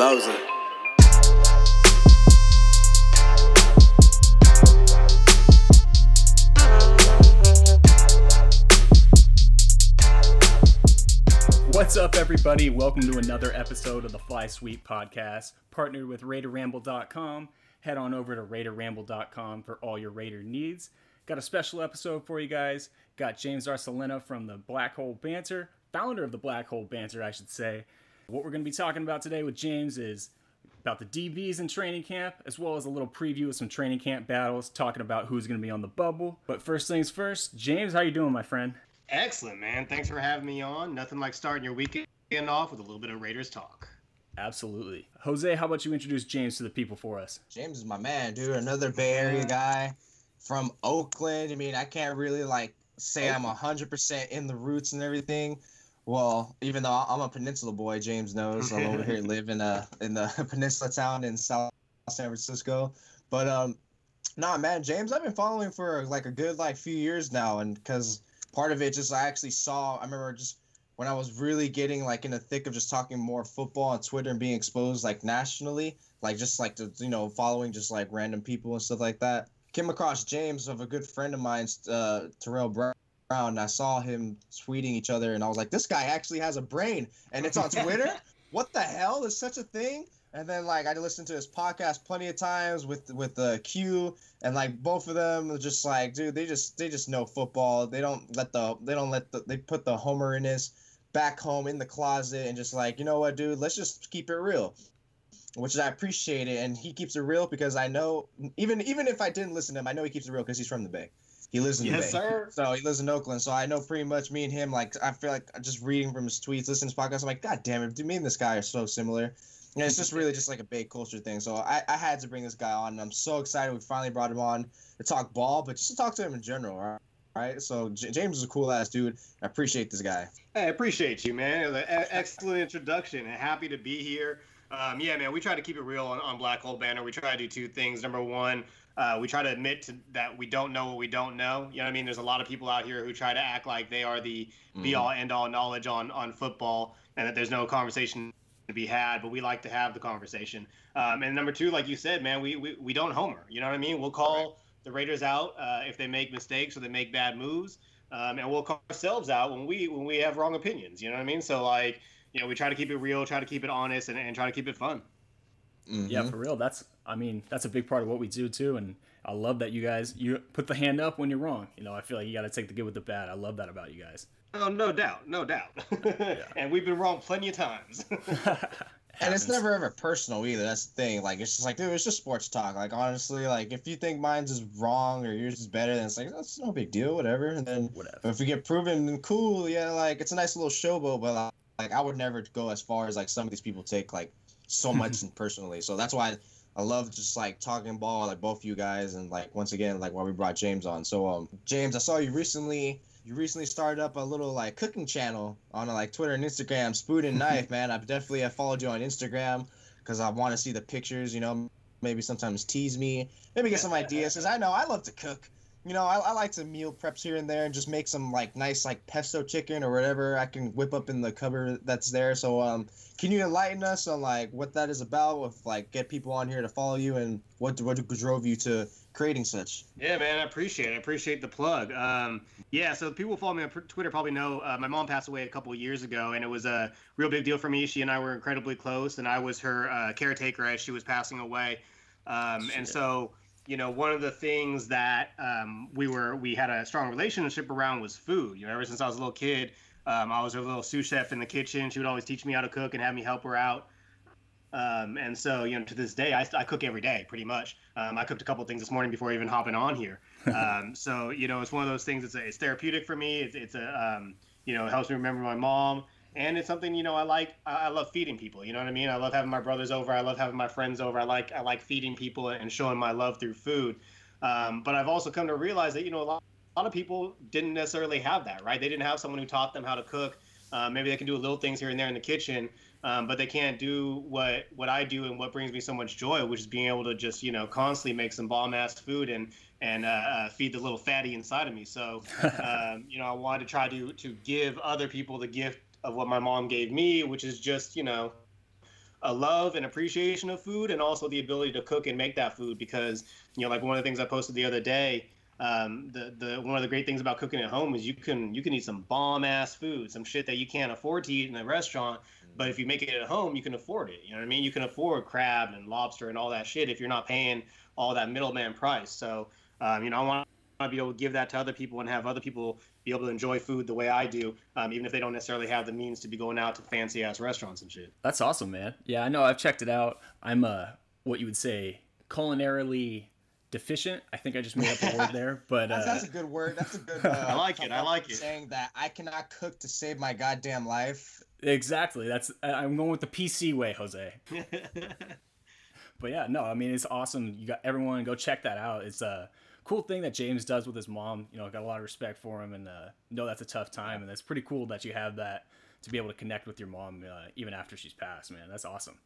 Veloza. What's up, everybody? Welcome to another episode of the Fly Sweep podcast, partnered with RaiderRamble.com. Head on over to RaiderRamble.com for all your Raider needs. Got a special episode for you guys. Got James Arcelina from the Black Hole Banter, founder of the Black Hole Banter, I should say. What we're going to be talking about today with James is about the DBs in training camp, as well as a little preview of some training camp battles, talking about who's going to be on the bubble. But first things first, James, how you doing, my friend? Excellent, man. Thanks for having me on. Nothing like starting your weekend off with a little bit of Raiders talk. Absolutely. Jose, how about you introduce James to the people for us? James is my man, dude. Another Bay Area guy from Oakland. I mean, I can't really like say I'm hundred percent in the roots and everything. Well, even though I'm a peninsula boy, James knows I'm over here living uh in the peninsula town in South San Francisco. But um, nah, man, James, I've been following for like a good like few years now, and because part of it just I actually saw. I remember just when I was really getting like in the thick of just talking more football on Twitter and being exposed like nationally, like just like the you know following just like random people and stuff like that. Came across James of a good friend of mine, uh, Terrell Brown. And I saw him tweeting each other, and I was like, "This guy actually has a brain, and it's on Twitter. what the hell is such a thing?" And then like I listened to his podcast plenty of times with with the uh, Q, and like both of them are just like, dude, they just they just know football. They don't let the they don't let the they put the homer in his back home in the closet and just like, you know what, dude, let's just keep it real. Which I appreciate it, and he keeps it real because I know even even if I didn't listen to him, I know he keeps it real because he's from the Bay. He lives in the yes, Bay. sir. So he lives in Oakland. So I know pretty much me and him. Like I feel like just reading from his tweets, listening to his podcast, I'm like, God damn it, me and this guy are so similar. And it's just really just like a Bay culture thing. So I, I had to bring this guy on, and I'm so excited we finally brought him on to talk ball, but just to talk to him in general. All right. All right, so J- James is a cool ass dude. I appreciate this guy. Hey, I appreciate you, man. It was An excellent introduction, and happy to be here. Um, yeah, man, we try to keep it real on, on Black Hole Banter. We try to do two things. Number one, uh, we try to admit to, that we don't know what we don't know. You know what I mean? There's a lot of people out here who try to act like they are the mm. be all end all knowledge on on football, and that there's no conversation to be had. But we like to have the conversation. Um, and number two, like you said, man, we, we we don't homer. You know what I mean? We'll call. Right the Raiders out uh, if they make mistakes or they make bad moves, um, and we'll call ourselves out when we when we have wrong opinions. You know what I mean? So like, you know, we try to keep it real, try to keep it honest, and, and try to keep it fun. Mm-hmm. Yeah, for real. That's I mean that's a big part of what we do too, and I love that you guys you put the hand up when you're wrong. You know, I feel like you got to take the good with the bad. I love that about you guys. Oh, no doubt, no doubt. yeah. And we've been wrong plenty of times. and it's never ever personal either. That's the thing. Like it's just like, dude, it's just sports talk. Like honestly, like if you think mine's is wrong or yours is better, then it's like that's no big deal, whatever. And then whatever. if we get proven, then cool, yeah, like it's a nice little showboat. But like I would never go as far as like some of these people take like so much personally. So that's why I love just like talking ball, like both you guys, and like once again, like why we brought James on. So um, James, I saw you recently you recently started up a little like cooking channel on like Twitter and Instagram, Spoon and Knife, man. I've definitely have followed you on Instagram because I want to see the pictures. You know, maybe sometimes tease me, maybe get some ideas. Cause I know I love to cook. You know, I, I like to meal preps here and there and just make some like nice like pesto chicken or whatever I can whip up in the cupboard that's there. So um, can you enlighten us on like what that is about? With like get people on here to follow you and what what drove you to creating such. Yeah, man, I appreciate it. I appreciate the plug. Um, yeah, so people follow me on Twitter probably know uh, my mom passed away a couple years ago, and it was a real big deal for me. She and I were incredibly close, and I was her uh, caretaker as she was passing away. Um, and so, you know, one of the things that um, we were we had a strong relationship around was food. You know, ever since I was a little kid, um, I was her little sous chef in the kitchen. She would always teach me how to cook and have me help her out. Um, and so, you know, to this day, I, I cook every day pretty much. Um, I cooked a couple things this morning before even hopping on here. Um, so, you know, it's one of those things. It's a, it's therapeutic for me. It's, it's a um, you know, it helps me remember my mom, and it's something you know I like. I, I love feeding people. You know what I mean? I love having my brothers over. I love having my friends over. I like I like feeding people and showing my love through food. Um, but I've also come to realize that you know a lot, a lot of people didn't necessarily have that. Right? They didn't have someone who taught them how to cook. Uh, maybe they can do little things here and there in the kitchen, um, but they can't do what what I do and what brings me so much joy, which is being able to just you know constantly make some bomb ass food and and uh, uh, feed the little fatty inside of me. So um, you know I wanted to try to to give other people the gift of what my mom gave me, which is just you know a love and appreciation of food and also the ability to cook and make that food because you know like one of the things i posted the other day um, the the one of the great things about cooking at home is you can you can eat some bomb ass food some shit that you can't afford to eat in a restaurant but if you make it at home you can afford it. You know what i mean? You can afford crab and lobster and all that shit if you're not paying all that middleman price. So um, you know i want to be able to give that to other people and have other people be able to enjoy food the way I do, um, even if they don't necessarily have the means to be going out to fancy ass restaurants and shit. That's awesome, man. Yeah, I know. I've checked it out. I'm uh, what you would say culinarily deficient. I think I just made up a word there, but that's, uh, that's a good word. That's a good. Uh, I like it. I like it. Saying that I cannot cook to save my goddamn life. exactly. That's I'm going with the PC way, Jose. But yeah, no, I mean it's awesome. You got everyone go check that out. It's a cool thing that James does with his mom. You know, I got a lot of respect for him, and uh, know that's a tough time, and that's pretty cool that you have that to be able to connect with your mom uh, even after she's passed. Man, that's awesome.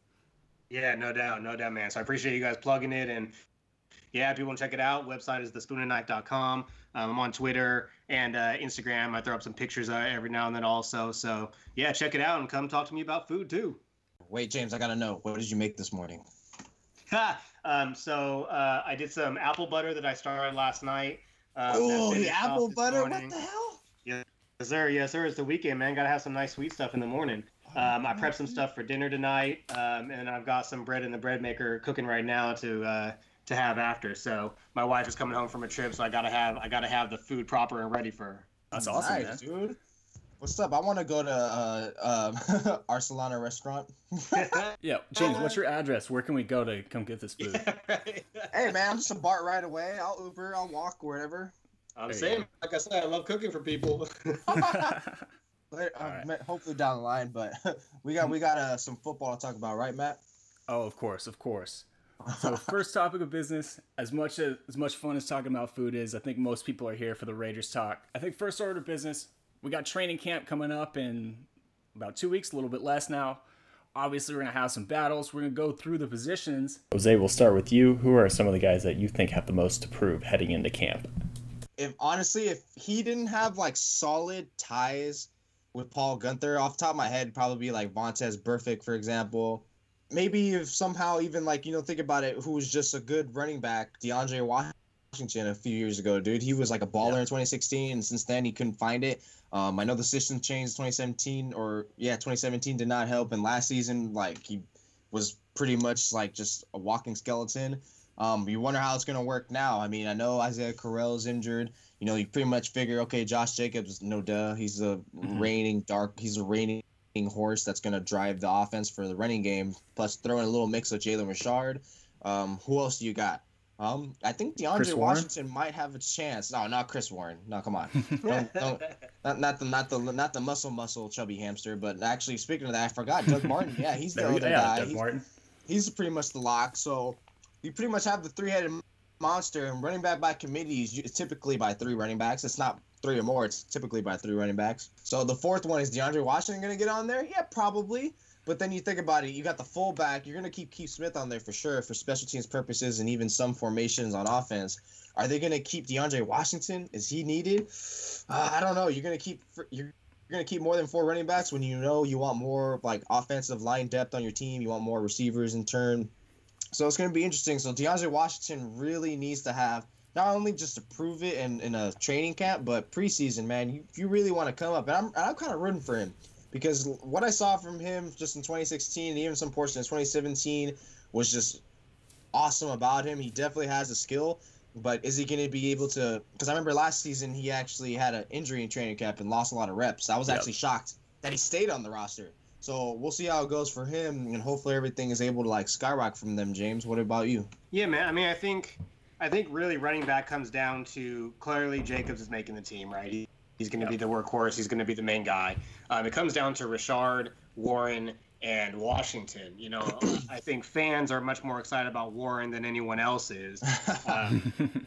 Yeah, no doubt, no doubt, man. So I appreciate you guys plugging it, and yeah, if you want to check it out, website is thespoonandknife.com. Um, I'm on Twitter and uh, Instagram. I throw up some pictures uh, every now and then also. So yeah, check it out and come talk to me about food too. Wait, James, I gotta know what did you make this morning? um, so uh, I did some apple butter that I started last night. Um, oh, the apple butter! morning. What the hell? Yes, sir. Yes, sir. It's the weekend, man. Gotta have some nice sweet stuff in the morning. Um, I prepped some stuff for dinner tonight, um, and I've got some bread in the bread maker cooking right now to uh, to have after. So my wife is coming home from a trip, so I gotta have I gotta have the food proper and ready for her. That's awesome, nice, man. dude. What's up? I want to go to uh, um, Arcelana restaurant. Yeah, James, what's your address? Where can we go to come get this food? Yeah, right. hey man, I'm just a BART right away. I'll Uber, I'll walk wherever. I'm There you saying, like I said, I love cooking for people. Later, uh, Alright. hopefully down the line, but we got we got uh, some football to talk about, right, Matt? oh, of course, of course. So first topic of business, as much as, as much fun as talking about food is, I think most people are here for the Raiders talk. I think first order of business, we got training camp coming up in about two weeks, a little bit less now. Obviously, we're gonna have some battles. We're gonna go through the positions. Jose, we'll start with you. Who are some of the guys that you think have the most to prove heading into camp? if honestly, if he didn't have like solid ties with Paul Guenther, off the top of my head, probably be like Vontaze Burfict, for example. Maybe if somehow even like you know think about it, who was just a good running back, DeAndre Washington a few years ago, dude. He was like a baller in 2016, and since then he couldn't find it. Um, I know the system changed 2017, or yeah, 2017 did not help, and last season like he was pretty much like just a walking skeleton. Um, you wonder how it's gonna work now. I mean, I know Isaiah Crowell's injured. You know, you pretty much figure, okay, Josh Jacobs, no duh, he's a Mhm. reigning dark, he's a reigning horse that's gonna drive the offense for the running game. Plus, throw in a little mix of Jalen Richard. Um, who else do you got? Um, I think Chris DeAndre Warren? Washington might have a chance. No, not Chris Warren. No, come on. Don't, don't, not, not the not the not the muscle muscle chubby hamster, but actually speaking of that, I forgot Doug Martin. Yeah, he's the other. Yeah, guy. Doug He's- Martin. he's pretty much the lock. So you pretty much have the three-headed monster, and running back by committee is typically by three running backs. It's not three or more. It's typically by three running backs. So the fourth one is DeAndre Washington going to get on there? Yeah, probably. But then you think about it, you got the fullback. You're going to keep Keith Smith on there for sure for special teams purposes and even some formations on offense. Are they going to keep DeAndre Washington? Is he needed? Uh, I don't know. You're going to keep you're you're gonna keep more than four running backs when you know you want more like offensive line depth on your team. You want more receivers in turn. So it's gonna be interesting. So DeAndre Washington really needs to have not only just to prove it in, in a training camp, but preseason, man. You, you really want to come up, and I'm I'm kind of rooting for him because what I saw from him just in 2016 and even some portion of 2017 was just awesome about him. He definitely has the skill. But is he going to be able to? Because I remember last season he actually had an injury in training camp and lost a lot of reps. I was Yep. actually shocked that he stayed on the roster. So we'll see how it goes for him, and hopefully everything is able to like skyrocket from them. James, what about you? Yeah, man. I mean, I think, I think really running back comes down to clearly Jacobs is making the team, right? He, he's going to Yep. be the workhorse. He's going to be the main guy. Um, it comes down to Richard, Warren, and Washington. You know, I think fans are much more excited about Warren than anyone else is. Um,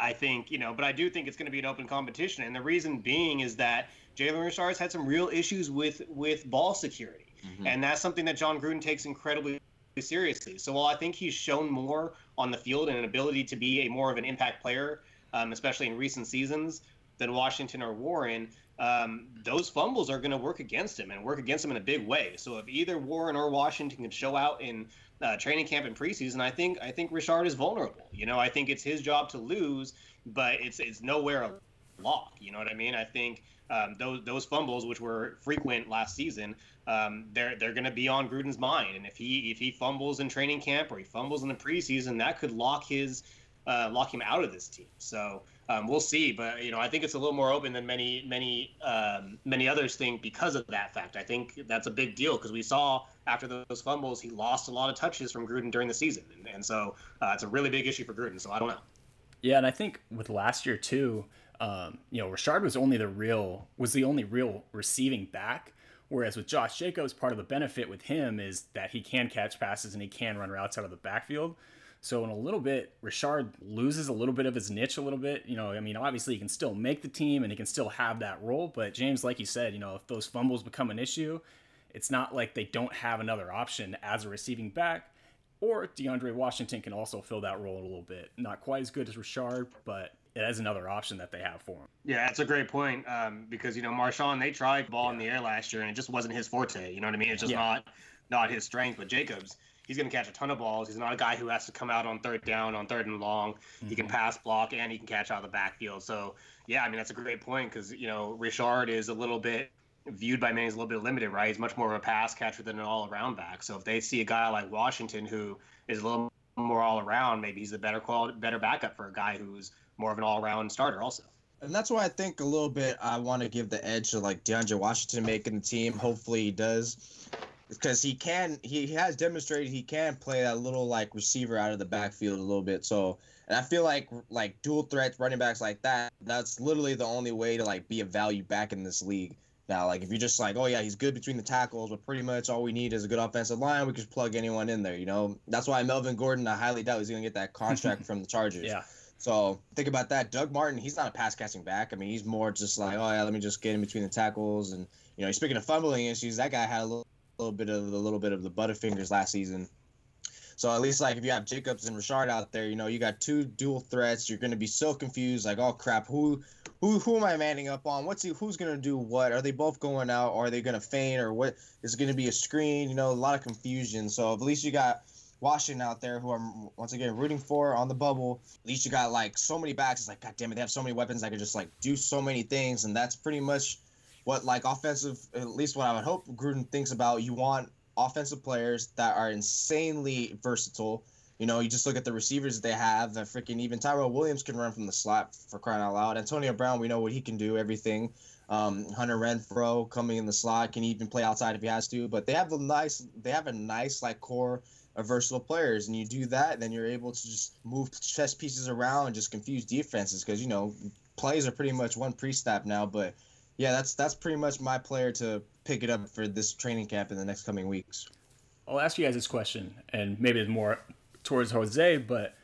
I think you know, but I do think it's going to be an open competition, and the reason being is that Jalen Richard's had some real issues with with ball security, and that's something that Jon Gruden takes incredibly seriously. So while I think he's shown more on the field and an ability to be a more of an impact player, um, especially in recent seasons, than Washington or Warren, um, those fumbles are going to work against him and work against him in a big way. So if either Warren or Washington can show out in uh, training camp and preseason, I think I think Richard is vulnerable. You know, I think it's his job to lose, but it's it's nowhere a lock. You know what I mean? I think um, those those fumbles, which were frequent last season, um, they're they're going to be on Gruden's mind. And if he if he fumbles in training camp or he fumbles in the preseason, that could lock his uh, lock him out of this team. So um, we'll see. But you know, I think it's a little more open than many many um, many others think because of that fact. I think that's a big deal because we saw after those fumbles, he lost a lot of touches from Gruden during the season, and, and so uh, it's a really big issue for Gruden. So I don't know. Yeah, and I think with last year too, um, you know, Richard was only the real was the only real receiving back. Whereas with Josh Jacobs, part of the benefit with him is that he can catch passes and he can run routes out of the backfield. So in a little bit, Richard loses a little bit of his niche a little bit. You know, I mean, obviously he can still make the team and he can still have that role. But James, like you said, you know, if those fumbles become an issue, it's not like they don't have another option as a receiving back. Or DeAndre Washington can also fill that role a little bit. Not quite as good as Richard, but it is another option that they have for him. Yeah, that's a great point um, because you know Marshawn they tried ball yeah. in the air last year and it just wasn't his forte. You know what I mean? It's just yeah. not not his strength. But Jacobs, he's going to catch a ton of balls. He's not a guy who has to come out on third down, on third and long. Mm-hmm. He can mm-hmm. pass, block, and he can catch out of the backfield. So yeah, I mean that's a great point because you know Richard is a little bit viewed by many as a little bit limited, right? He's much more of a pass catcher than an all-around back. So if they see a guy like Washington who is a little more all-around, maybe he's a better quality, better backup for a guy who's more of an all-around starter also. And that's why I think a little bit I want to give the edge to like DeAndre Washington making the team. Hopefully he does. Because he can, he has demonstrated he can play that little like receiver out of the backfield a little bit. So, and I feel like like dual threat running backs like that, that's literally the only way to like be a value back in this league. Now, like if you're just like, oh yeah, he's good between the tackles, but pretty much all we need is a good offensive line. We can plug anyone in there. You know, that's why Melvin Gordon. I highly doubt he's gonna get that contract from the Chargers. Yeah. So think about that. Doug Martin, he's not a pass catching back. I mean, he's more just like, oh yeah, let me just get in between the tackles. And you know, speaking of fumbling issues, that guy had a little, little bit of the little bit of the butterfingers last season. So at least like if you have Jacobs and Richard out there, you know, you got two dual threats. You're gonna be so confused, like, oh crap, who who who am I manning up on? What's he who's gonna do what? Are they both going out? Or are they gonna feign or what is gonna be a screen? You know, a lot of confusion. So at least you got Washington out there who I'm once again rooting for on the bubble. At least you got like so many backs. It's like, God damn it, they have so many weapons that can just like do so many things. And that's pretty much what like offensive, at least what I would hope Gruden thinks about. You want offensive players that are insanely versatile. You know, you just look at the receivers they have. That freaking even Tyrell Williams can run from the slot for crying out loud. Antonio Brown, we know what he can do, everything. Um, Hunter Renfrow coming in the slot can even play outside if he has to. But they have a nice, they have a nice like core of versatile players, and you do that, then you're able to just move chess pieces around and just confuse defenses because you know plays are pretty much one pre-snap now. But yeah, that's that's pretty much my player to pick it up for this training camp in the next coming weeks. I'll ask you guys this question, and maybe it's more towards Jose, but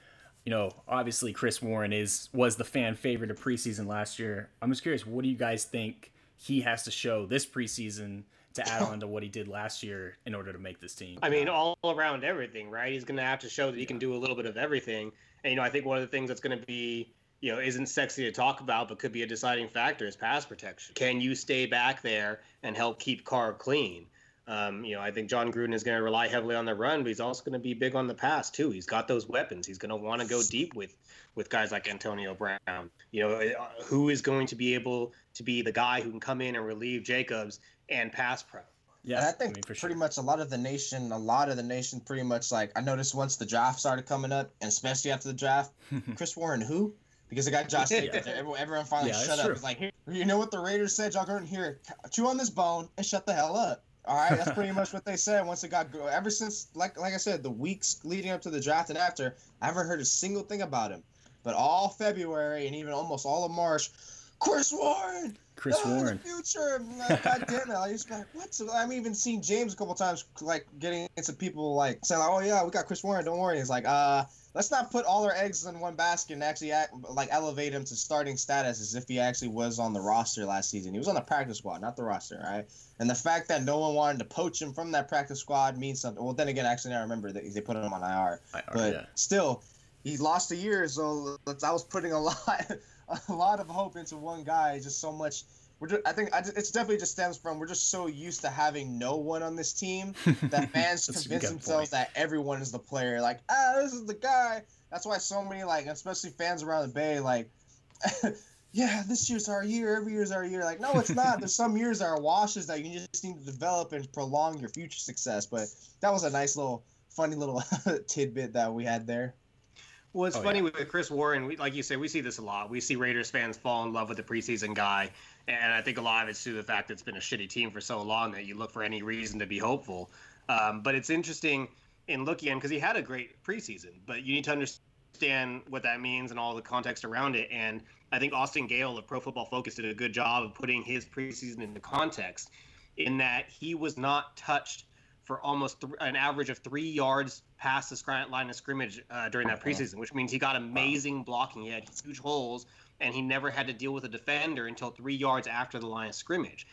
you know, obviously Chris Warren is was the fan favorite of preseason last year. I'm just curious, what do you guys think he has to show this preseason to add on to what he did last year in order to make this team? I mean, all around everything, right? He's going to have to show that he can do a little bit of everything. And, you know, I think one of the things that's going to be, you know, isn't sexy to talk about, but could be a deciding factor is pass protection. Can you stay back there and help keep Carr clean? Um, you know, I think Jon Gruden is going to rely heavily on the run, but he's also going to be big on the pass too. He's got those weapons. He's going to want to go deep with with guys like Antonio Brown. You know, uh, who is going to be able to be the guy who can come in and relieve Jacobs and pass pro? Yeah, I think I mean, pretty sure. much a lot of the nation, a lot of the nation, pretty much like I noticed once the draft started coming up, and especially after the draft, Chris Warren, who? Because they got Josh Jacobs. Everyone, everyone finally yeah, shut up. It's like, you know what the Raiders said? Y'all going here, chew on this bone and shut the hell up. All right, that's pretty much what they said. Once it got ever since, like like I said, the weeks leading up to the draft and after, I haven't heard a single thing about him. But all February and even almost all of March, Chris Warren, Chris oh, Warren. future. Like, God damn it. I used to be like, what? I've even seen James a couple times, like, getting into people, like, saying, like, oh, yeah, we got Chris Warren. Don't worry. He's like, uh, let's not put all our eggs in one basket and actually, act, like, elevate him to starting status as if he actually was on the roster last season. He was on the practice squad, not the roster, right? And the fact that no one wanted to poach him from that practice squad means something. Well, then again, actually, I remember that they put him on IR. IR but yeah. still, he lost a year, so I was putting a lot a lot of hope into one guy. Just so much. We're just, I think I just, it's definitely just stems from we're just so used to having no one on this team that fans convince themselves point. that everyone is the player. Like ah, this is the guy. That's why so many like, especially fans around the Bay, like. yeah, this year's our year. Every year's our year. Like, no, it's not. There's some years that are washes that you just need to develop and prolong your future success. But that was a nice little, funny little tidbit that we had there. Well, it's oh, funny yeah. with Chris Warren. We, like you say, we see this a lot. We see Raiders fans fall in love with the preseason guy, and I think a lot of it's due to the fact that it's been a shitty team for so long that you look for any reason to be hopeful. Um, but it's interesting in looking at because he had a great preseason, but you need to understand what that means and all the context around it. And I think Austin Gayle of Pro Football Focus did a good job of putting his preseason into context, in that he was not touched for almost th- an average of three yards past the line of scrimmage uh, during that preseason, which means he got amazing blocking. He had huge holes, and he never had to deal with a defender until three yards after the line of scrimmage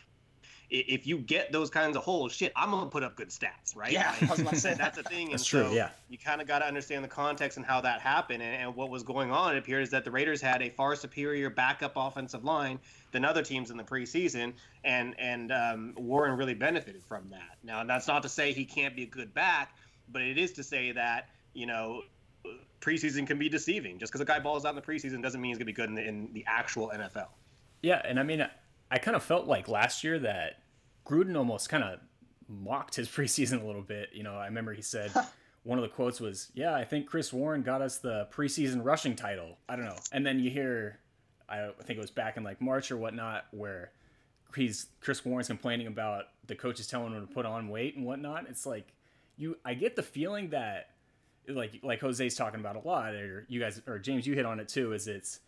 if you get those kinds of holes, shit, I'm gonna put up good stats, right? Yeah, like, I was about to say that's the thing. that's true. So yeah, you kind of got to understand the context and how that happened and, and, what was going on. It appears that the Raiders had a far superior backup offensive line than other teams in the preseason, and and um, Warren really benefited from that. Now, that's not to say he can't be a good back, but it is to say that you know preseason can be deceiving. Just because a guy balls out in the preseason doesn't mean he's gonna be good in the, in the actual NFL. Yeah, and I mean I kind of felt like last year that Gruden almost kind of mocked his preseason a little bit. You know, I remember he said one of the quotes was, "Yeah, I think Chris Warren got us the preseason rushing title." I don't know. And then you hear, I think it was back in like March or whatnot, where he's Chris Warren's complaining about the coaches telling him to put on weight and whatnot. It's like you, I get the feeling that, like like Jose's talking about a lot, or you guys or James, you hit on it too. Is it's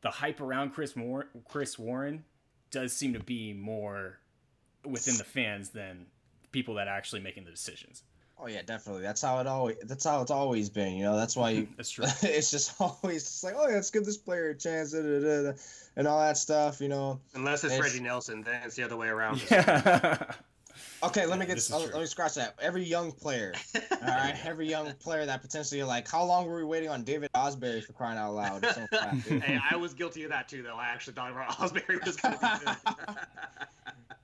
the hype around Chris Moore, Chris Warren does seem to be more within the fans than people that are actually making the decisions. Oh yeah, definitely. That's how it always. That's how it's always been. You know, that's why you, that's true. it's just always just like, oh yeah, let's give this player a chance, da, da, da, and all that stuff. You know, unless it's, it's Reggie Nelson, then it's the other way around. Yeah. Okay, let me get. Uh, let me scratch that. Every young player, all right, every young player that potentially like, how long were we waiting on David Ausberry for crying out loud? So hey, I was guilty of that too, though. I actually thought Ausberry was going to be good.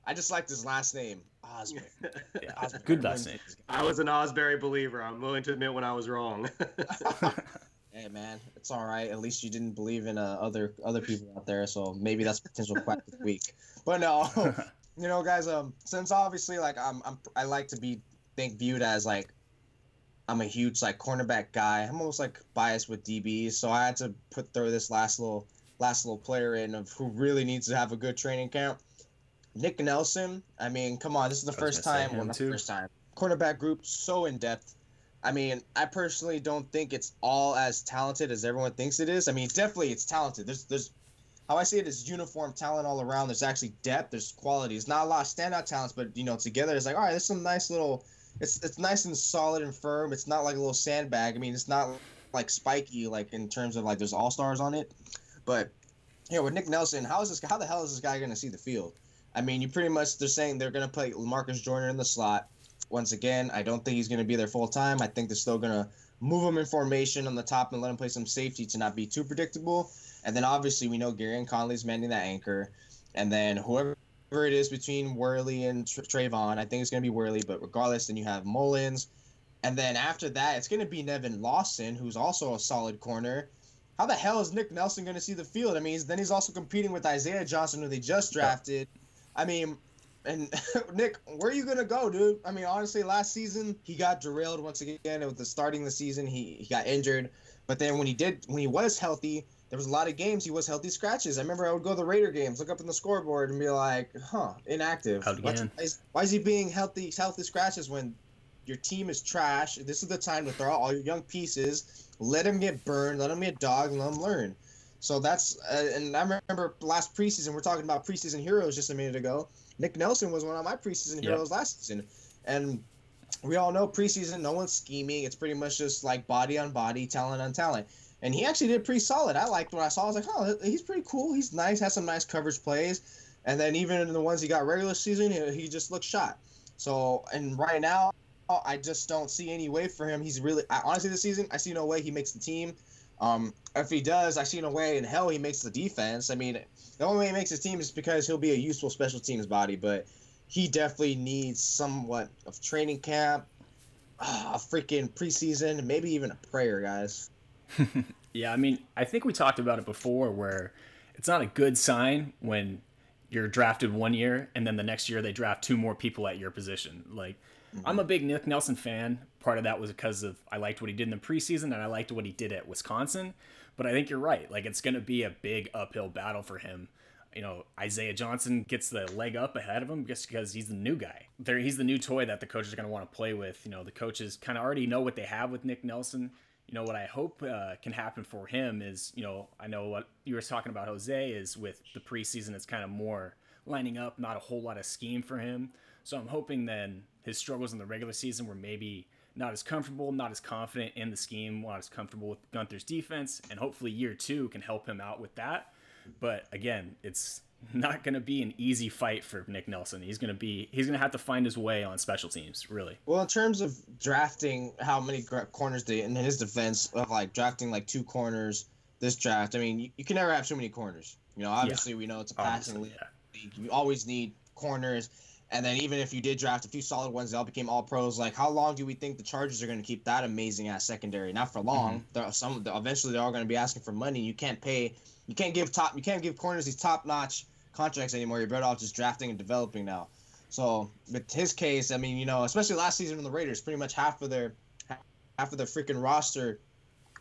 I just like his last name, Ausberry. Yeah, Ausberry. Good last name. I was an Ausberry believer. I'm willing to admit when I was wrong. hey man, it's all right. At least you didn't believe in uh, other other people out there, so maybe that's potential quack of the week. But no, you know, guys, um, since obviously like I'm, I'm I like to be think viewed as like I'm a huge like cornerback guy. I'm almost like biased with DBs, so I had to put throw this last little last little player in of who really needs to have a good training camp. Nick Nelson. I mean, come on, this is the first time. Well, not the first time. Cornerback group so in depth. I mean, I personally don't think it's all as talented as everyone thinks it is. I mean, definitely it's talented. There's there's how I see it is uniform talent all around. There's actually depth. There's quality. It's not a lot of standout talents, but you know, together it's like, all right, there's some nice little. It's it's nice and solid and firm. It's not like a little sandbag. I mean, it's not like spiky like in terms of like there's all stars on it, but you know, with Nick Nelson, how is this? How the hell is this guy going to see the field? I mean, you pretty much they're saying they're going to play Marcus Joyner in the slot. Once again, I don't think he's going to be there full time. I think they're still going to move him in formation on the top and let him play some safety to not be too predictable. And then obviously we know Gareon Conley's manning that anchor, and then whoever it is between Worley and Trayvon, I think it's gonna be Worley. But regardless, then you have Mullins, and then after that, it's gonna be Nevin Lawson, who's also a solid corner. How the hell is Nick Nelson gonna see the field? I mean, he's, then he's also competing with Isaiah Johnson, who they just drafted. I mean, and Nick, where are you gonna go, dude? I mean, honestly, last season he got derailed once again. With the starting the season, he he got injured. But then when he did, when he was healthy, there was a lot of games he was healthy scratches. I remember I would go to the Raider games, look up in the scoreboard, and be like, "Huh, inactive. Why is, why is he being healthy healthy scratches when your team is trash? This is the time to throw out all your young pieces, let him get burned, let him get dogged, and let him learn." So that's uh, and I remember last preseason we're talking about preseason heroes just a minute ago. Nick Nelson was one of my preseason heroes yep. last season, and we all know preseason no one's scheming. It's pretty much just like body on body, talent on talent and he actually did pretty solid. I liked what I saw. I was like, oh, he's pretty cool. He's nice. Has some nice coverage plays, and then even in the ones he got regular season, he, just looked shot. So and right now, I just don't see any way for him. He's really I, honestly this season, I see no way he makes the team. Um, if he does, I see no way in hell he makes the defense. I mean, the only way he makes his team is because he'll be a useful special teams body, but he definitely needs somewhat of training camp, uh, a freaking preseason, maybe even a prayer, guys. yeah, I mean, I think we talked about it before where it's not a good sign when you're drafted one year and then the next year they draft two more people at your position. Like, mm-hmm. I'm a big Nick Nelson fan. Part of that was because of I liked what he did in the preseason and I liked what he did at Wisconsin. But I think you're right. Like, it's going to be a big uphill battle for him you know, Isaiah Johnson gets the leg up ahead of him just because he's the new guy. There, he's the new toy that the coaches are going to want to play with. You know, the coaches kind of already know what they have with Nick Nelson. You know, what I hope uh, can happen for him is, you know, I know what you were talking about, Jose, is with the preseason, it's kind of more lining up, not a whole lot of scheme for him. So I'm hoping then his struggles in the regular season were maybe not as comfortable, not as confident in the scheme, not as comfortable with Guenther's defense, and hopefully year two can help him out with that but again, it's not going to be an easy fight for Nick Nelson. He's going to be he's going to have to find his way on special teams, really. Well, in terms of drafting, how many corners they in his defense of like drafting like two corners this draft. I mean, you, you can never have too many corners. You know, obviously yeah. we know it's a passing league. Yeah. You always need corners. And then even if you did draft a few solid ones, they all became all pros. Like, how long do we think the Chargers are going to keep that amazing ass secondary? Not for long. Mm-hmm. Some eventually they're all going to be asking for money. And you can't pay you can't give top you can't give corners these top notch contracts anymore. You're better off just drafting and developing now. So with his case, I mean, you know, especially last season in the Raiders, pretty much half of their half of their freaking roster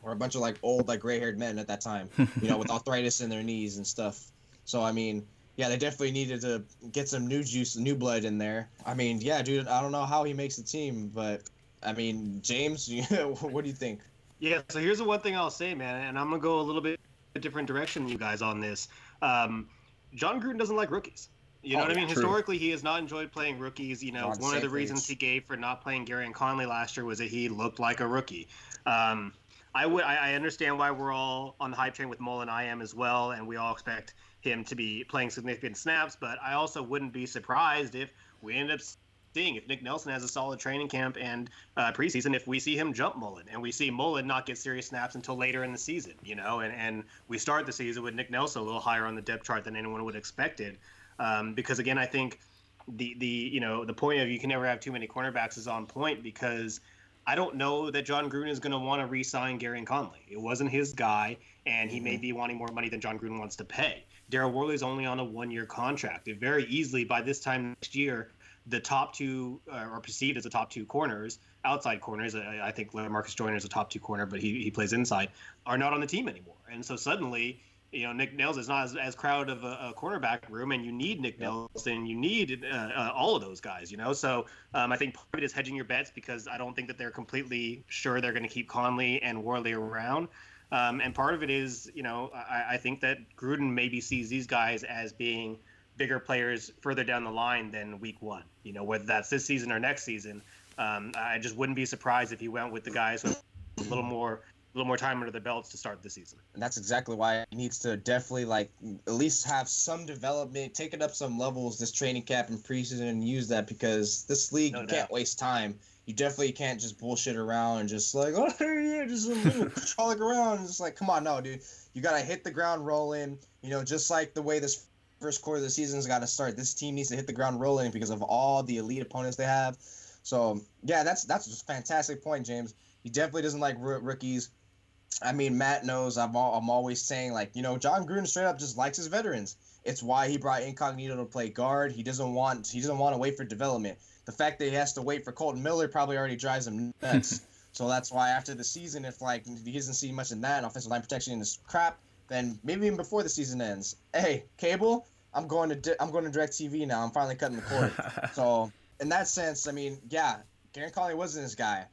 were a bunch of like old, like gray haired men at that time, you know, with arthritis in their knees and stuff. So I mean, yeah, they definitely needed to get some new juice, new blood in there. I mean, yeah, dude, I don't know how he makes the team, but I mean, James, what do you think? Yeah, so here's the one thing I'll say, man, and I'm gonna go a little bit a different direction than you guys on this. Um, Jon Gruden doesn't like rookies. You know oh, what I mean? Historically, he has not enjoyed playing rookies. You know, one of the reasons he gave for not playing Gareon Conley last year was that he looked like a rookie. Um, I would, I, I, understand why we're all on the hype train with Mullen. I am as well, and we all expect him to be playing significant snaps. But I also wouldn't be surprised if we end up seeing if Nick Nelson has a solid training camp and uh, preseason, if we see him jump Mullen and we see Mullen not get serious snaps until later in the season, you know, and, and we start the season with Nick Nelson a little higher on the depth chart than anyone would have expected. Um, because again, I think the the you know the point of you can never have too many cornerbacks is on point because I don't know that Jon Gruden is going to want to re-sign Gareon Conley. It wasn't his guy, and he mm-hmm. may be wanting more money than Jon Gruden wants to pay. Daryl Worley is only on a one-year contract. It very easily by this time next year the top two uh, are perceived as the top two corners, outside corners. I, I think Marcus Joyner is a top two corner, but he, he plays inside, are not on the team anymore. And so suddenly, you know, Nick Nails is not as, as crowded of a, a cornerback room, and you need Nick yep. and you need uh, uh, all of those guys, you know. So um, I think part of it is hedging your bets because I don't think that they're completely sure they're going to keep Conley and Worley around. Um, and part of it is, you know, I, I think that Gruden maybe sees these guys as being – bigger players further down the line than week one. You know, whether that's this season or next season. Um, I just wouldn't be surprised if he went with the guys with a little more a little more time under the belts to start the season. And that's exactly why he needs to definitely like at least have some development, take it up some levels this training camp and preseason and use that because this league no you can't waste time. You definitely can't just bullshit around and just like, oh yeah, just a frolic around. It's like, come on, no, dude. You gotta hit the ground rolling. You know, just like the way this first quarter of the season's got to start. This team needs to hit the ground rolling because of all the elite opponents they have. So yeah, that's that's a fantastic point, James. He definitely doesn't like r- rookies. I mean, Matt knows I'm all, I'm always saying like you know Jon Gruden straight up just likes his veterans. It's why he brought Incognito to play guard. He doesn't want he doesn't want to wait for development. The fact that he has to wait for Kolton Miller probably already drives him nuts. so that's why after the season, if like he doesn't see much in that, offensive line protection is crap, then maybe even before the season ends, hey, Cable, I'm going to di- I'm going to direct TV now. I'm finally cutting the cord. so in that sense, I mean, yeah, Gareon Conley wasn't his guy,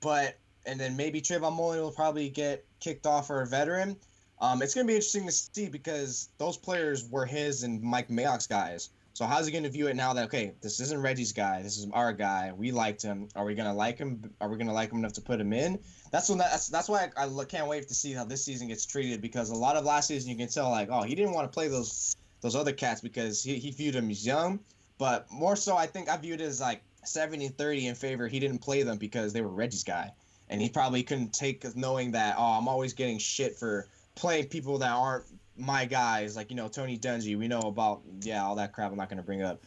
but and then maybe Trayvon Mullen will probably get kicked off for a veteran. Um, it's gonna be interesting to see because those players were his and Mike Mayock's guys. So how's he going to view it now that okay, this isn't Reggie's guy, this is our guy. We liked him. Are we gonna like him? Are we gonna like him enough to put him in? That's when that's that's why I, I can't wait to see how this season gets treated because a lot of last season you can tell like oh he didn't want to play those those other cats because he, he viewed him as young. But more so, I think I viewed it as like 70 30 in favor. He didn't play them because they were Reggie's guy. and he probably couldn't take knowing that oh I'm always getting shit for playing people that aren't my guys like you know Tony Dungy we know about yeah all that crap I'm not gonna bring up.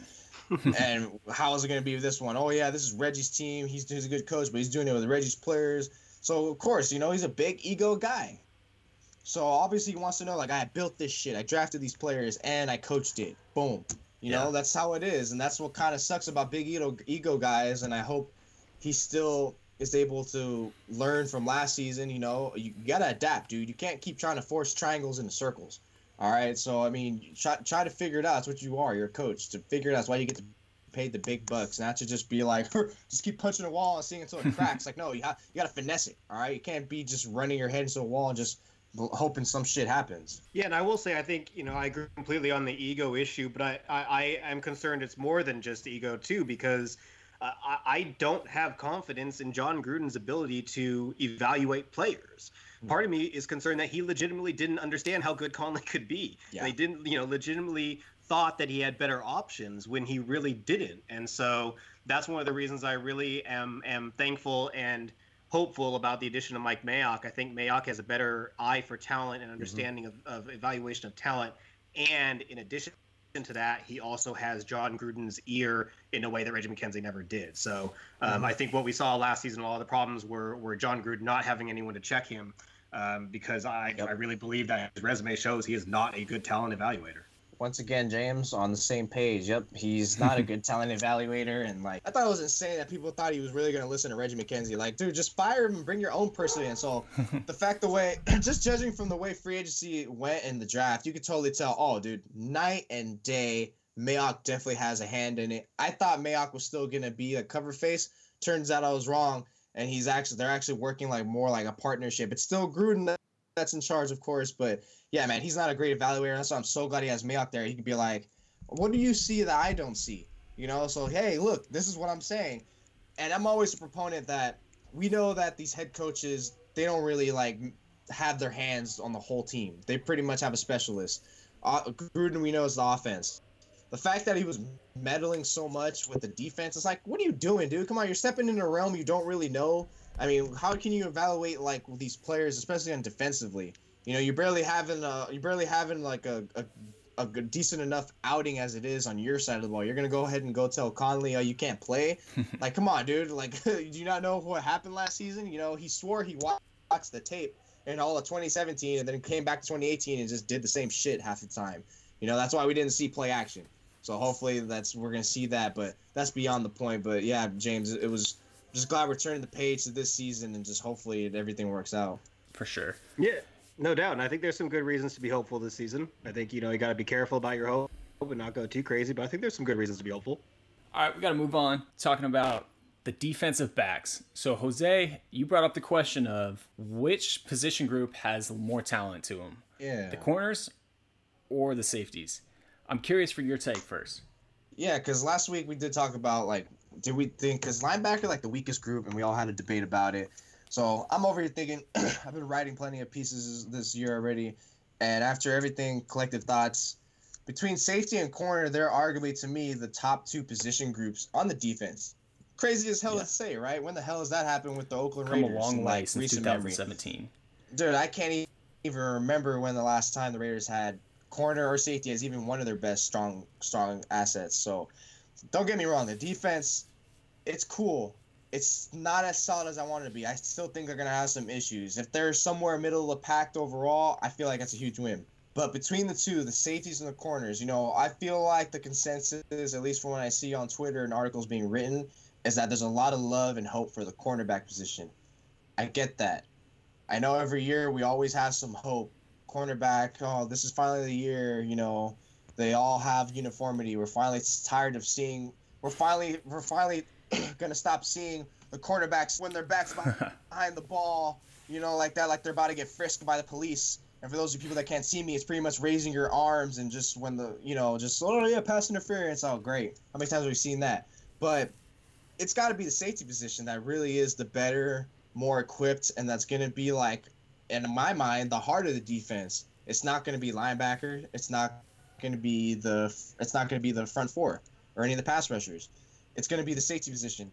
And how is it gonna be with this one? Oh yeah this is Reggie's team. He's, he's a good coach but he's doing it with Reggie's players. So of course you know he's a big ego guy. So obviously he wants to know like I built this shit. I drafted these players and I coached it. Boom. You yeah. know that's how it is and that's what kind of sucks about big ego ego guys and I hope he still is able to learn from last season. You know, you, gotta adapt, dude. You can't keep trying to force triangles into circles. All right, so I mean, try try to figure it out. That's what you are. You're a coach. To figure it out, that's why you get to pay the big bucks, not to just be like, just keep punching a wall and seeing until it cracks. like, no, you have you gotta finesse it. All right, you can't be just running your head into a wall and just hoping some shit happens. Yeah, and I will say I think you know I agree completely on the ego issue, but I I, I am concerned it's more than just ego too because I, I don't have confidence in Jon Gruden's ability to evaluate players. Hmm. Part of me is concerned that he legitimately didn't understand how good Conley could be. Yeah. They didn't, you know, legitimately thought that he had better options when he really didn't. And so that's one of the reasons I really am am thankful and hopeful about the addition of Mike Mayock. I think Mayock has a better eye for talent and mm-hmm. understanding mm-hmm. of, of evaluation of talent. And in addition to that, he also has Jon Gruden's ear in a way that Reggie McKenzie never did. So um, mm-hmm. I think what we saw last season, a lot of the problems were were Jon Gruden not having anyone to check him, um, because I yep. I really believe that his resume shows he is not a good talent evaluator once again, James on the same page. Yep, he's not a good talent evaluator, and like I thought it was insane that people thought he was really gonna listen to Reggie McKenzie. Like, dude, just fire him and bring your own person in. So the fact the way, just judging from the way free agency went in the draft, you could totally tell. Oh, dude, night and day. Mayock definitely has a hand in it. I thought Mayock was still gonna be a cover face. Turns out I was wrong, and he's actually they're actually working like more like a partnership. It's still Gruden that's in charge, of course, but yeah, man, he's not a great evaluator. That's why I'm so glad he has out there. He could be like, "What do you see that I don't see?" You know. So hey, look, this is what I'm saying, and I'm always a proponent that we know that these head coaches they don't really like have their hands on the whole team. They pretty much have a specialist. Uh, Gruden, we know, is the offense. The fact that he was meddling so much with the defense is like, what are you doing, dude? Come on, you're stepping into a realm you don't really know. I mean, how can you evaluate like these players, especially on defensively? You know, you're barely having a, you're barely having like a, a a good, decent enough outing as it is on your side of the ball. You're gonna go ahead and go tell Conley, oh, you can't play. like, come on, dude. Like, do you not know what happened last season? You know, he swore he watched the tape in all of 2017, and then came back to 2018 and just did the same shit half the time. You know, that's why we didn't see play action. So hopefully that's we're gonna see that, but that's beyond the point. But yeah, James, it was just glad we're turning the page to this season, and just hopefully everything works out. For sure. Yeah. No doubt, and I think there's some good reasons to be hopeful this season. I think you know you got to be careful about your hope and not go too crazy, but I think there's some good reasons to be hopeful. All right, we got to move on talking about the defensive backs. So Jose, you brought up the question of which position group has more talent to them. Yeah. The corners or the safeties. I'm curious for your take first. Yeah, because last week we did talk about like, did we think because linebacker like the weakest group, and we all had a debate about it. So I'm over here thinking, I've been writing plenty of pieces this year already, and after everything, collective thoughts between safety and corner, they're arguably to me the top two position groups on the defense. Crazy as hell yeah. to say, right? When the hell has that happened with the Oakland Come Raiders? A long way like, since 2017. Memory? Dude, I can't even remember when the last time the Raiders had corner or safety as even one of their best strong strong assets. So don't get me wrong, the defense, it's cool it's not as solid as I want it to be. I still think they're gonna have some issues. If they're somewhere middle of the pack overall, I feel like that's a huge win. But between the two, the safeties and the corners, you know, I feel like the consensus, at least from what I see on Twitter and articles being written, is that there's a lot of love and hope for the cornerback position. I get that. I know every year we always have some hope. Cornerback, oh, this is finally the year, you know, they all have uniformity. We're finally tired of seeing we're finally we're finally gonna stop seeing the quarterbacks when their backs behind the ball, you know, like that, like they're about to get frisked by the police. And for those of you people that can't see me, it's pretty much raising your arms and just when the, you know, just oh yeah, pass interference. Oh great, how many times have we seen that? But it's got to be the safety position that really is the better, more equipped, and that's gonna be like, in my mind, the heart of the defense. It's not gonna be linebacker. It's not gonna be the. It's not gonna be the front four or any of the pass rushers it's going to be the safety position.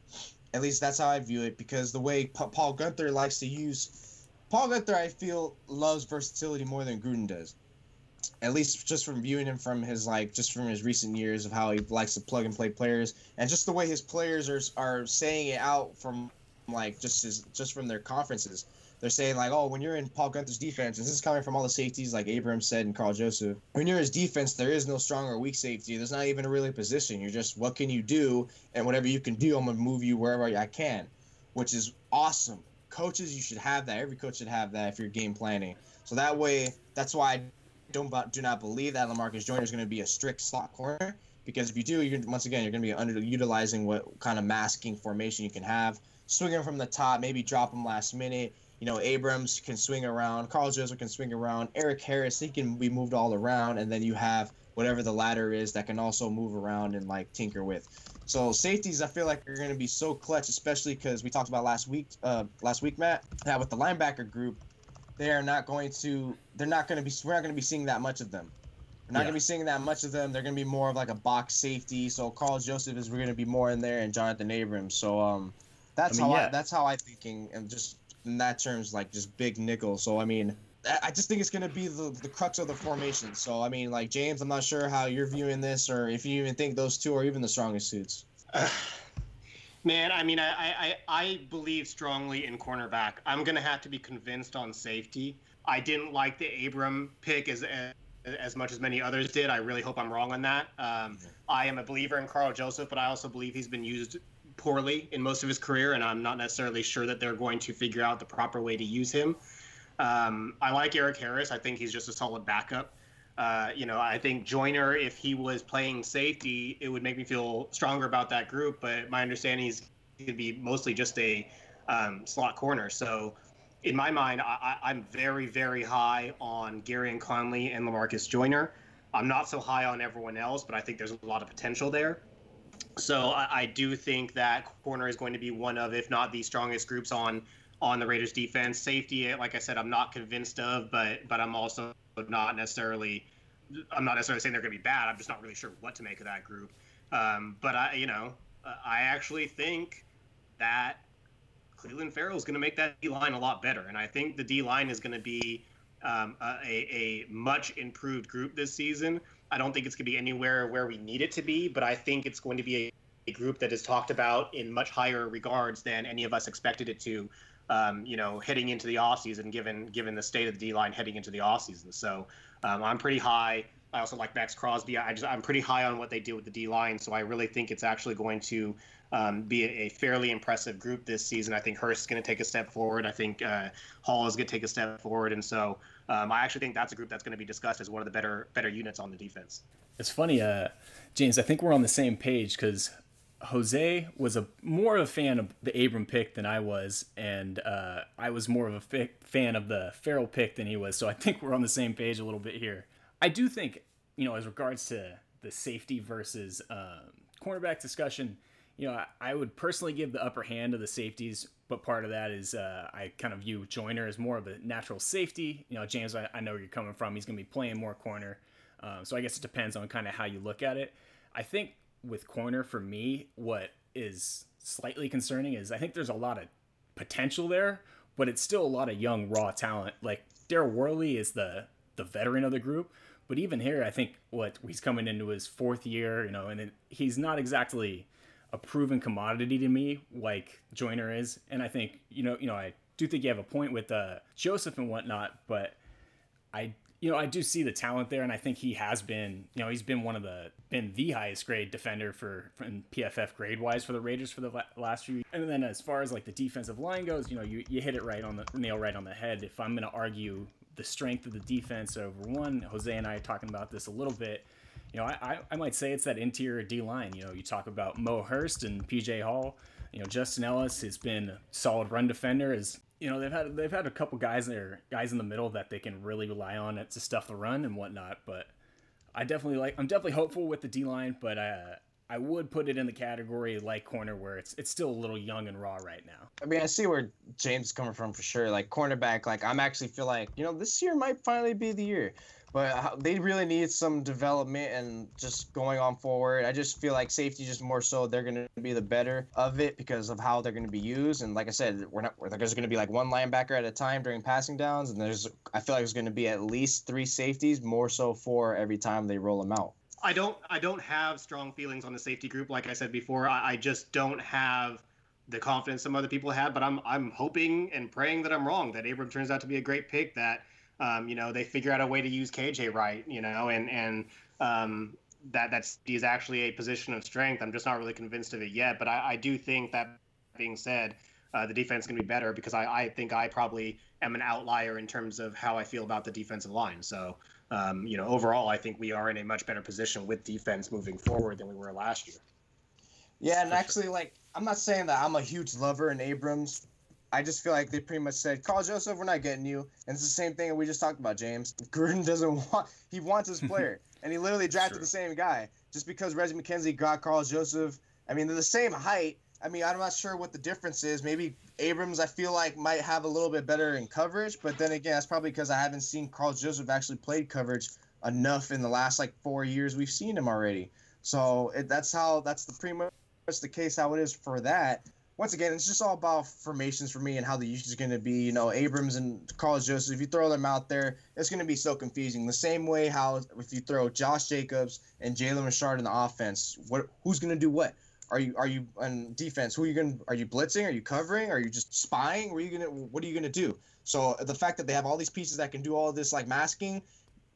At least that's how I view it because the way Pa- Paul Guenther likes to use Paul Guenther, I feel loves versatility more than Gruden does. At least just from viewing him from his like just from his recent years of how he likes to plug and play players and just the way his players are are saying it out from like just his just from their conferences they're saying like, oh, when you're in Paul Guenther's defense, and this is coming from all the safeties like Abrams said and Karl Joseph. When you're his defense, there is no strong or weak safety. There's not even a really position. You're just what can you do, and whatever you can do, I'm gonna move you wherever I can, which is awesome. Coaches, you should have that. Every coach should have that if you're game planning. So that way, that's why I don't do not believe that Lamarcus Joyner is going to be a strict slot corner because if you do, you're once again you're going to be underutilizing what kind of masking formation you can have. Swing him from the top, maybe drop him last minute you know, Abrams can swing around, Karl Joseph can swing around, Erik Harris, he can be moved all around, and then you have whatever the ladder is that can also move around and like tinker with. So safeties, I feel like are going to be so clutch, especially because we talked about last week, uh, last week, Matt, that with the linebacker group, they are not going to, they're not going to be, we're not going to be seeing that much of them. We're not yeah. going to be seeing that much of them. They're going to be more of like a box safety. So Karl Joseph is we're going to be more in there, and Jonathan Abrams. So um, that's I mean, how yeah. I, that's how I thinking, and just in that terms like just big nickel. So I mean, I just think it's going to be the, the crux of the formation. So I mean, like James, I'm not sure how you're viewing this, or if you even think those two are even the strongest suits. Man, I mean, I, I I believe strongly in cornerback. I'm going to have to be convinced on safety. I didn't like the Abram pick as as much as many others did. I really hope I'm wrong on that. Um, I am a believer in Karl Joseph, but I also believe he's been used poorly in most of his career, and I'm not necessarily sure that they're going to figure out the proper way to use him. Um, I like Erik Harris. I think he's just a solid backup. Uh, you know, I think Joyner, if he was playing safety, it would make me feel stronger about that group. But my understanding is he could be mostly just a um, slot corner. So, in my mind, I, am very, very high on Gareon Conley and Lamarcus Joyner. I'm not so high on everyone else, but I think there's a lot of potential there. So I, I, do think that corner is going to be one of, if not the strongest groups on on the Raiders defense. Safety, like I said, I'm not convinced of, but but I'm also not necessarily I'm not necessarily saying they're going to be bad. I'm just not really sure what to make of that group. Um, but I, you know, I actually think that Clelin Ferrell is going to make that D line a lot better, and I think the D line is going to be um, a, a much improved group this season. I don't think it's going to be anywhere where we need it to be, but I think it's going to be a, a group that is talked about in much higher regards than any of us expected it to. Um, you know, heading into the offseason, given given the state of the D line heading into the offseason. So um, I'm pretty high. I also like Maxx Crosby. I just I'm pretty high on what they do with the D line. So I really think it's actually going to um, be a, a, fairly impressive group this season. I think Hurst is going to take a step forward. I think uh, Hall is going to take a step forward, and so um, I actually think that's a group that's going to be discussed as one of the better better units on the defense. It's funny, uh, James. I think we're on the same page because Jose was a more of a fan of the Abram pick than I was, and uh, I was more of a fan of the Ferrell pick than he was. So I think we're on the same page a little bit here. I do think, you know, as regards to the safety versus um, cornerback discussion, you know, I, I, would personally give the upper hand to the safeties, but part of that is uh, I kind of view Joyner as more of a natural safety. You know, James, I, I know where you're coming from. He's going to be playing more corner. Um, so I guess it depends on kind of how you look at it. I think with corner, for me, what is slightly concerning is I think there's a lot of potential there, but it's still a lot of young, raw talent. Like Daryl Worley is the the veteran of the group, but even here, I think what he's coming into his fourth year, you know, and it, he's not exactly a proven commodity to me like Joyner is. And I think, you know, you know, I do think you have a point with uh, Joseph and whatnot, but I you know, I do see the talent there, and I think he has been, you know, he's been one of the been the highest grade defender for in PFF grade wise for the Raiders for the last few. And then as far as like the defensive line goes, you know, you, you hit it right on the nail right on the head. If I'm going to argue the strength of the defense over one, Jose and I are talking about this a little bit you know, I, I might say it's that interior D line. You know, you talk about Mo Hurst and PJ Hall. You know, Justin Ellis has been a solid run defender. Is you know they've had they've had a couple guys there, guys in the middle that they can really rely on to stuff the run and whatnot. But I definitely like I'm definitely hopeful with the D line, but uh, I would put it in the category like corner where it's it's still a little young and raw right now. I mean, I see where James is coming from for sure. Like cornerback, like I'm actually feel like you know this year might finally be the year but uh, they really need some development and just going on forward. I just feel like safety just more so they're going to be the better of it because of how they're going to be used. And like I said, we're not there's going to be like one linebacker at a time during passing downs, and there's I feel like there's going to be at least three safeties, more so four every time they roll them out. I don't I don't have strong feelings on the safety group. Like I said before, I, I just don't have the confidence some other people had. But I'm I'm hoping and praying that I'm wrong. That Abram turns out to be a great pick. That um, you know, they figure out a way to use KJ right, you know, and and um, that that's is actually a position of strength. I'm just not really convinced of it yet, but I, I do think that being said, uh, the defense is going to be better because I, I think I probably am an outlier in terms of how I feel about the defensive line. So, um, you know, overall, I think we are in a much better position with defense moving forward than we were last year. Yeah, and actually, like, I'm not saying that I'm a huge lover in Abrams I just feel like they pretty much said, Karl Joseph, we're not getting you. And it's the same thing we just talked about, James. Gruden doesn't want, he wants his player. and he literally drafted the same guy. Just because Reggie McKenzie got Karl Joseph, I mean, they're the same height. I mean, I'm not sure what the difference is. Maybe Abrams, I feel like, might have a little bit better in coverage. But then again, that's probably because I haven't seen Karl Joseph actually played coverage enough in the last like four years we've seen him already. So it, that's how, that's the pretty much the case how it is for that once again, it's just all about formations for me and how the usage is going to be. You know, Abrams and Karl Joseph, if you throw them out there, it's going to be so confusing. The same way how if you throw Josh Jacobs and Jalen Richard in the offense, what who's going to do what? Are you are you on defense? Who are you going? Are you blitzing? Are you covering? Are you just spying? Are you gonna What are you gonna do? So the fact that they have all these pieces that can do all this like masking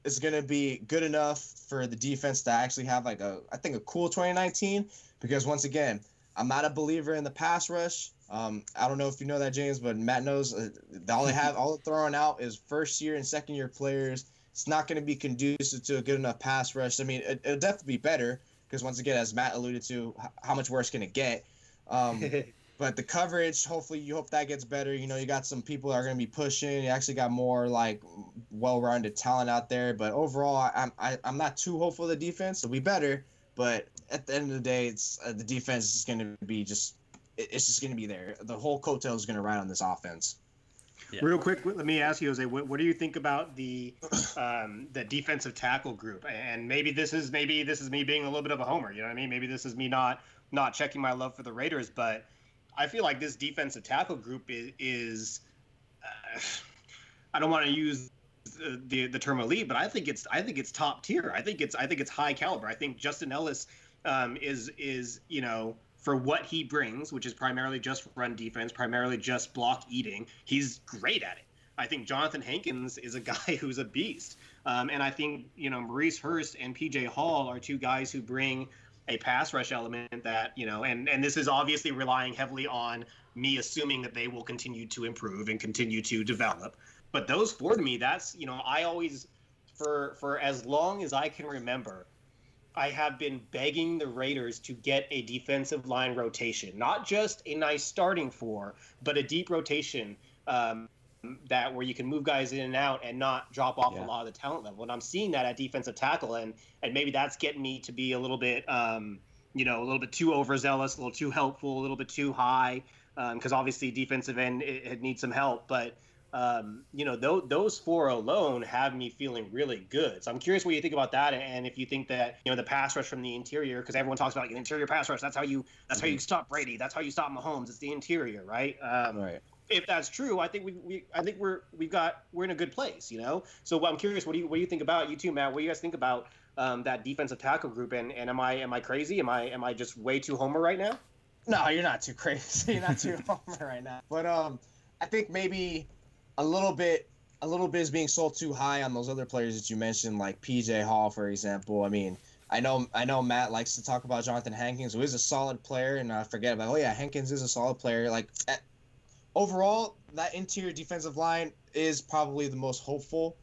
is going to be good enough for the defense to actually have like a I think a cool 2019 because once again I'm not a believer in the pass rush. Um, I don't know if you know that, James, but Matt knows uh, all they have, all throwing out is first year and second year players. It's not going to be conducive to a good enough pass rush. I mean, it, will definitely be better because once again, as Matt alluded to, how much worse can it get? Um, but the coverage, hopefully, you hope that gets better. You know, you got some people that are going to be pushing. You actually got more like well-rounded talent out there. But overall, I, I'm I, am i am not too hopeful the defense will be better. But at the end of the day, it's uh, the defense is going to be just it's just going to be there. The whole coattail is going to ride on this offense. Yeah. Real quick, let me ask you, Jose, what, what do you think about the um, the defensive tackle group? And maybe this is maybe this is me being a little bit of a homer. You know what I mean? Maybe this is me not not checking my love for the Raiders, but I feel like this defensive tackle group is, is uh, I don't want to use the the term elite, but I think it's I think it's top tier. I think it's I think it's high caliber. I think Justin Ellis um, is is you know for what he brings, which is primarily just run defense, primarily just block eating. He's great at it. I think Jonathan Hankins is a guy who's a beast, um, and I think you know Maurice Hurst and PJ Hall are two guys who bring a pass rush element that you know, and and this is obviously relying heavily on me assuming that they will continue to improve and continue to develop. But those four to me, that's you know, I always for for as long as I can remember, I have been begging the Raiders to get a defensive line rotation, not just a nice starting four, but a deep rotation um, that where you can move guys in and out and not drop off yeah. a lot of the talent level. And I'm seeing that at defensive tackle, and and maybe that's getting me to be a little bit, um, you know, a little bit too overzealous, a little too helpful, a little bit too high, because um, obviously defensive end it, it needs some help, but um, you know, th- those four alone have me feeling really good. So I'm curious what you think about that, and if you think that you know the pass rush from the interior, because everyone talks about like, an interior pass rush. That's how you that's mm-hmm. how you stop Brady. That's how you stop Mahomes. It's the interior, right? Um, right. If that's true, I think we, we I think we're we've got we're in a good place, you know. So I'm curious, what do you what do you think about you too, Matt? What do you guys think about um, that defensive tackle group? And, and am I am I crazy? Am I am I just way too homer right now? No, you're not too crazy. You're not too homer right now. But um, I think maybe a little bit a little bit is being sold too high on those other players that you mentioned, like PJ Hall, for example. I mean, I know I know Matt likes to talk about Jonathan Hankins, who is a solid player, and I forget about oh yeah, Hankins is a solid player. Like at, overall, that interior defensive line is probably the most hopeful,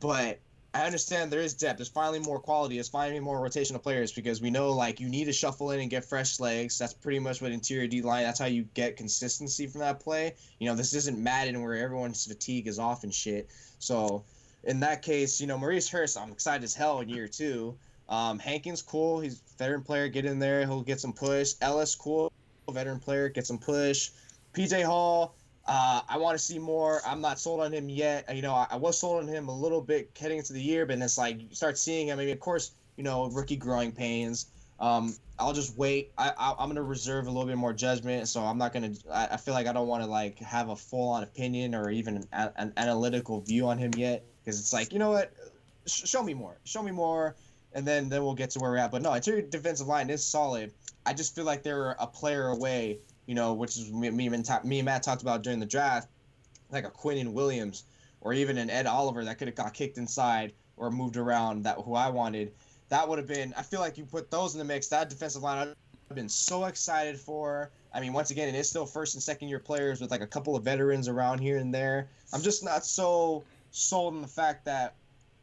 but I understand there is depth. There's finally more quality. There's finally more rotational players because we know like you need to shuffle in and get fresh legs. That's pretty much what interior D line. That's how you get consistency from that play. You know, this isn't Madden where everyone's fatigue is off and shit. So in that case, you know, Maurice Hurst, I'm excited as hell in year two. Um, Hankins, cool. He's veteran player. Get in there. He'll get some push. Ellis, cool. Veteran player, get some push. PJ Hall, Uh, I want to see more. I'm not sold on him yet. You know, I, I, was sold on him a little bit heading into the year, but it's like you start seeing him. I mean, of course, you know, rookie growing pains. Um, I'll just wait. I, am gonna reserve a little bit more judgment, so I'm not gonna. I, I feel like I don't want to like have a full on opinion or even an, an analytical view on him yet, because it's like you know what, Sh- show me more, show me more, and then then we'll get to where we're at. But no, interior defensive line is solid. I just feel like they're a player away, you know, which is me, me, and, me and Matt talked about during the draft, like a Quinnen Williams or even an Ed Oliver that could have got kicked inside or moved around that who I wanted that would have been. I feel like you put those in the mix. That defensive line I've been so excited for. I mean, once again, it is still first and second year players with like a couple of veterans around here and there. I'm just not so sold on the fact that,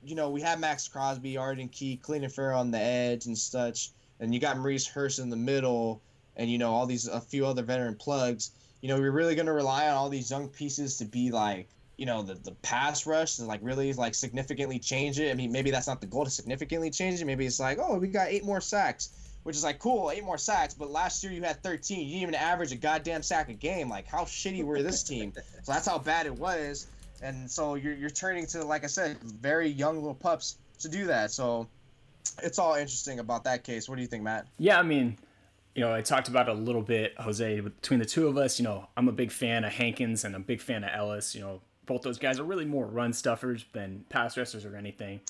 you know, we have Maxx Crosby, Arden Key, Clelin Ferrell on the edge and such, and you got Maurice Hurst in the middle, and you know all these a few other veteran plugs. You know, we're really gonna rely on all these young pieces to be like you know the, the pass rush and like really like significantly change it. I mean, maybe that's not the goal to significantly change it. Maybe it's like, oh, we got eight more sacks, which is like cool, eight more sacks. But last year you had 13. You didn't even average a goddamn sack a game. Like how shitty were this team? so that's how bad it was. And so you're you're turning to like I said, very young little pups to do that. So it's all interesting about that case. What do you think, Matt? Yeah, I mean you know, I talked about it a little bit, Jose, between the two of us, you know, I'm a big fan of Hankins and a big fan of Ellis. You know, both those guys are really more run stuffers than pass rushers or anything.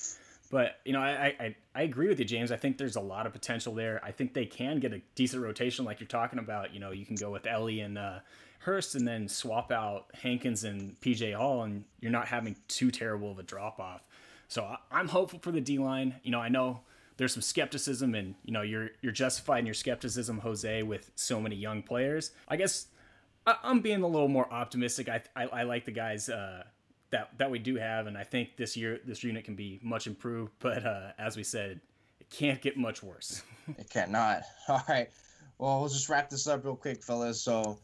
But you know, I, I I agree with you, James. I think there's a lot of potential there. I think they can get a decent rotation, like you're talking about. You know, you can go with Ellie and uh, Hurst, and then swap out Hankins and PJ Hall, and you're not having too terrible of a drop off. So I'm hopeful for the D line. You know, I know there's some skepticism, and you know, you're you're justified in your skepticism, Jose, with so many young players. I guess I, am being a little more optimistic. I, I, I like the guys uh, that that we do have, and I think this year this unit can be much improved. But uh, as we said, it can't get much worse. it cannot. All right. Well, we'll just wrap this up real quick, fellas. So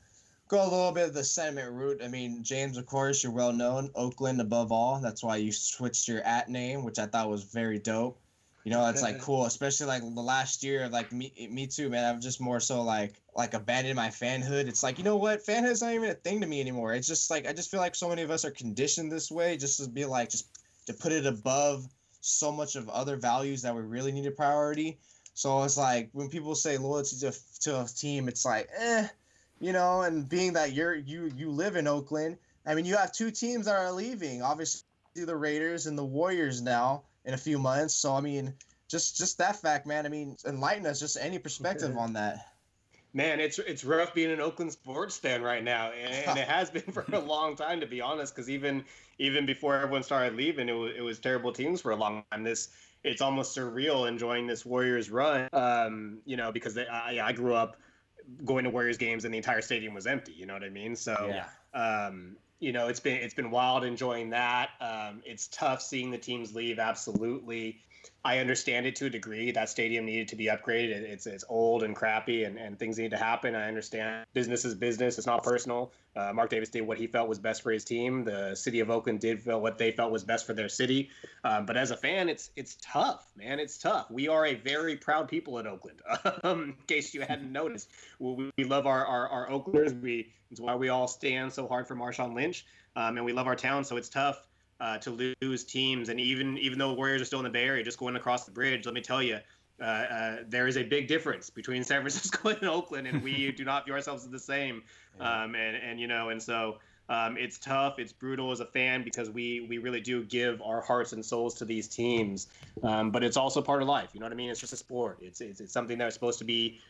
go a little bit of the sentiment route. I mean, James, of course, you're well known. Oakland above all. That's why you switched your at name, which I thought was very dope. You know, it's like cool, especially like the last year. Like me, me too, man. I'm just more so like like abandoned my fanhood. It's like you know what, fanhood's not even a thing to me anymore. It's just like I just feel like so many of us are conditioned this way, just to be like just to put it above so much of other values that we really need a priority. So it's like when people say loyalty to to a team, it's like eh, you know. And being that you're you you live in Oakland, I mean, you have two teams that are leaving. Obviously, the Raiders and the Warriors now in a few months. So I mean, just just that fact, man. I mean, enlighten us. Just any perspective on that. Man, it's it's rough being an Oakland sports fan right now, and, and it has been for a long time, to be honest. Because even even before everyone started leaving, it was it was terrible teams for a long time. This it's almost surreal enjoying this Warriors run. Um, you know, because they, I, I grew up going to Warriors games and the entire stadium was empty. You know what I mean? So yeah. Um, you know, it's been it's been wild enjoying that. Um, it's tough seeing the teams leave. Absolutely. I understand it to a degree. That stadium needed to be upgraded. It's it's old and crappy, and, and things need to happen. I understand business is business. It's not personal. Uh, Mark Davis did what he felt was best for his team. The city of Oakland did what they felt was best for their city. Um, but as a fan, it's it's tough, man. It's tough. We are a very proud people in Oakland. Um, in case you hadn't noticed, we, we love our, our our Oaklanders. We it's why we all stand so hard for Marshawn Lynch, um, and we love our town. So it's tough uh, to lose teams. And even even though the Warriors are still in the Bay Area, just going across the bridge, let me tell you, uh, uh, there is a big difference between San Francisco and Oakland, and we do not view ourselves as the same. Um, and and you know, and so um, it's tough, it's brutal as a fan because we we really do give our hearts and souls to these teams. Um, but it's also part of life. You know what I mean? It's just a sport. It's it's, it's something that's supposed to be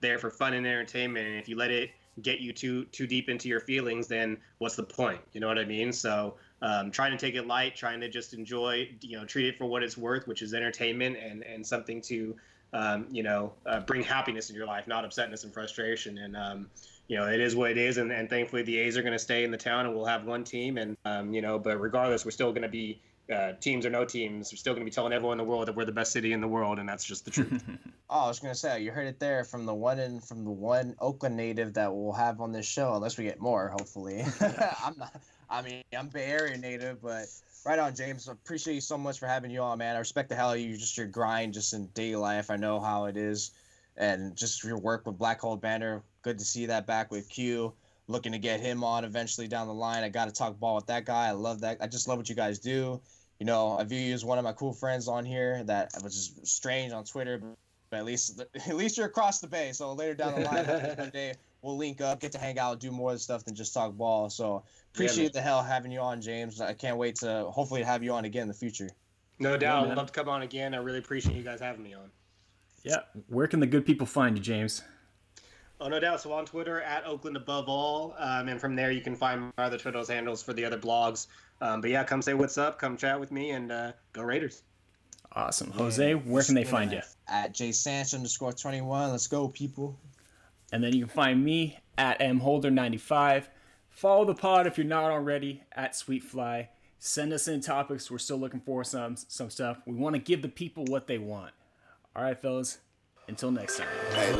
there for fun and entertainment. And if you let it get you too too deep into your feelings, then what's the point? You know what I mean? So um, trying to take it light, trying to just enjoy, you know, treat it for what it's worth, which is entertainment and and something to, um, you know, uh, bring happiness in your life, not upsetness and frustration. And um, you know, it is what it is, and, and thankfully the A's are going to stay in the town, and we'll have one team, and um, you know, but regardless, we're still going to be. Uh, teams or no teams, we're still going to be telling everyone in the world that we're the best city in the world, and that's just the truth. oh, I was going to say, you heard it there from the one in, from the one Oakland native that we'll have on this show, unless we get more, hopefully. I'm not. I mean, I'm Bay Area native, but right on, James. Appreciate you so much for having you on, man. I respect the hell of you, just your grind, just in daily life. I know how it is, and just your work with Black Hole Banter. Good to see that back with Q. looking to get him on eventually down the line. I got to talk ball with that guy. I love that. I just love what you guys do. You know, I view you as one of my cool friends on here. That was just strange on Twitter, but at least at least you're across the bay. So later down the line, one day we'll link up, get to hang out, do more stuff than just talk ball. So appreciate yeah, the hell having you on, James. I can't wait to hopefully have you on again in the future. No doubt. Yeah, I'd love to come on again. I really appreciate you guys having me on. Yeah. Where can the good people find you, James? Oh, no doubt. So on Twitter at Oakland Above All, um, and from there you can find my other Twitter handles for the other blogs. Um, but yeah, come say what's up, come chat with me, and uh, go Raiders. Awesome, Jose. Where can they find you? At J Sanch underscore twenty one. Let's go, people. And then you can find me at mholder ninety five. Follow the pod if you're not already at Sweetfly. Send us in topics. We're still looking for some some stuff. We want to give the people what they want. All right, fellas. Until next time. Hey,